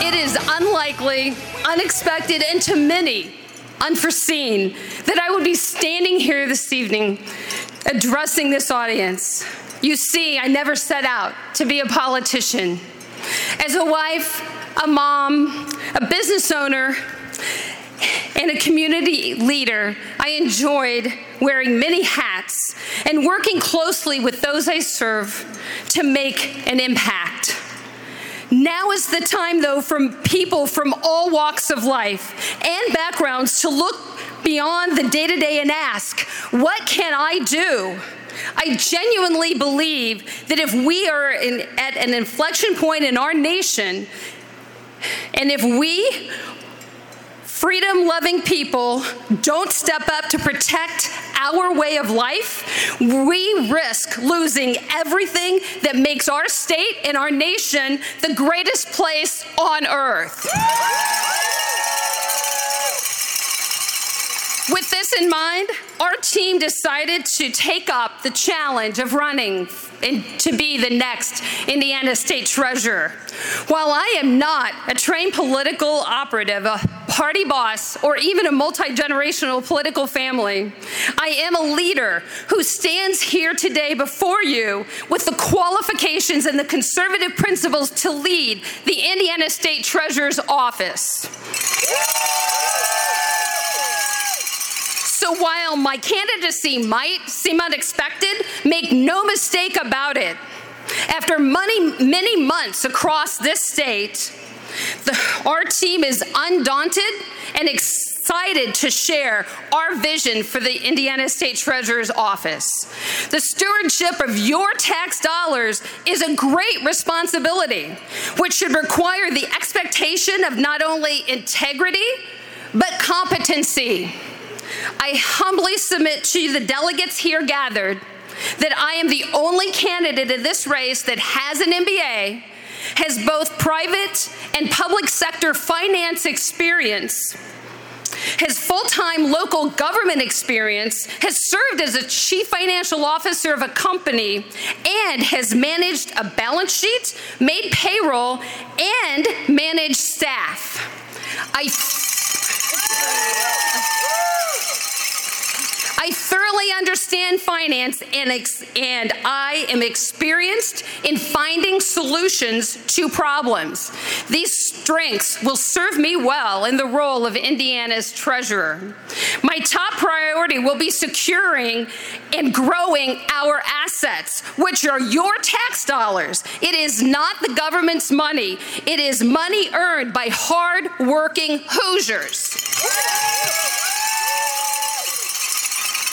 It is unlikely, unexpected, and to many, unforeseen that I would be standing here this evening addressing this audience. You see, I never set out to be a politician. As a wife, a mom, a business owner, and a community leader, I enjoyed wearing many hats and working closely with those I serve to make an impact. Now is the time, though, for people from all walks of life and backgrounds to look beyond the day to day and ask, What can I do? I genuinely believe that if we are in, at an inflection point in our nation, and if we freedom loving people don't step up to protect our way of life, we risk losing everything that makes our state and our nation the greatest place on earth. With this in mind, our team decided to take up the challenge of running to be the next Indiana State Treasurer. While I am not a trained political operative, a party boss, or even a multi generational political family, I am a leader who stands here today before you with the qualifications and the conservative principles to lead the Indiana State Treasurer's office. So while my candidacy might seem unexpected, make no mistake about it. After many, many months across this state, the, our team is undaunted and excited to share our vision for the Indiana State Treasurer's Office. The stewardship of your tax dollars is a great responsibility, which should require the expectation of not only integrity, but competency. I humbly submit to the delegates here gathered that I am the only candidate in this race that has an MBA, has both private and public sector finance experience, has full time local government experience, has served as a chief financial officer of a company, and has managed a balance sheet, made payroll, and managed staff. I understand finance and, ex- and I am experienced in finding solutions to problems. These strengths will serve me well in the role of Indiana's treasurer. My top priority will be securing and growing our assets, which are your tax dollars. It is not the government's money, it is money earned by hard working Hoosiers.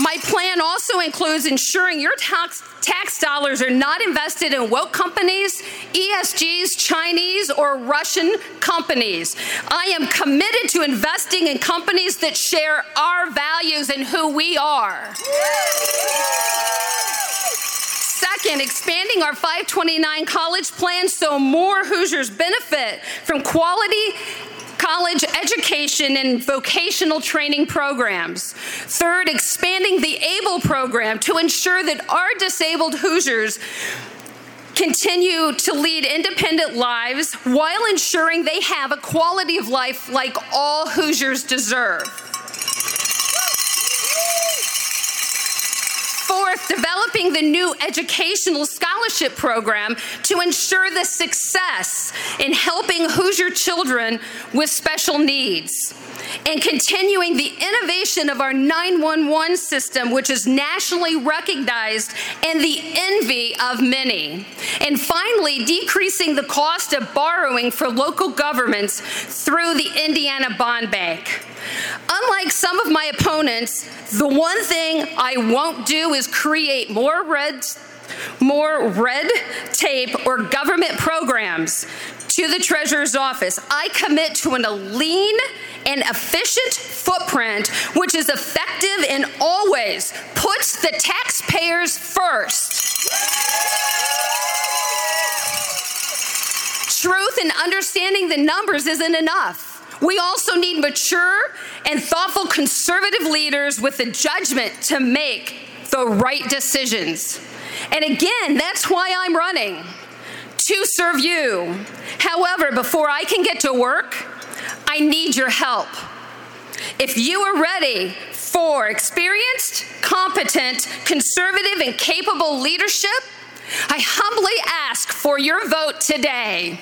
My plan also includes ensuring your tax, tax dollars are not invested in woke companies, ESGs, Chinese, or Russian companies. I am committed to investing in companies that share our values and who we are. Second, expanding our 529 college plan so more Hoosiers benefit from quality college education and vocational training programs. Third, expanding the ABLE program to ensure that our disabled Hoosiers continue to lead independent lives while ensuring they have a quality of life like all Hoosiers deserve. Fourth, developing the new educational scholarship program to ensure the success in helping Hoosier children with special needs. And continuing the innovation of our 911 system, which is nationally recognized and the envy of many. And finally, decreasing the cost of borrowing for local governments through the Indiana Bond Bank. Unlike some of my opponents, the one thing I won't do is create more red more red tape or government programs to the treasurer's office. I commit to an, a lean and efficient footprint which is effective and always puts the taxpayers first. Truth and understanding the numbers isn't enough. We also need mature and thoughtful conservative leaders with the judgment to make the right decisions. And again, that's why I'm running to serve you. However, before I can get to work, I need your help. If you are ready for experienced, competent, conservative, and capable leadership, I humbly ask for your vote today.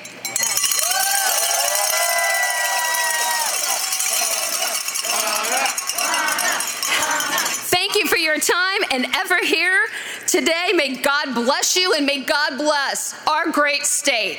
Thank you for your time and ever here today. May God bless you and may God bless our great state.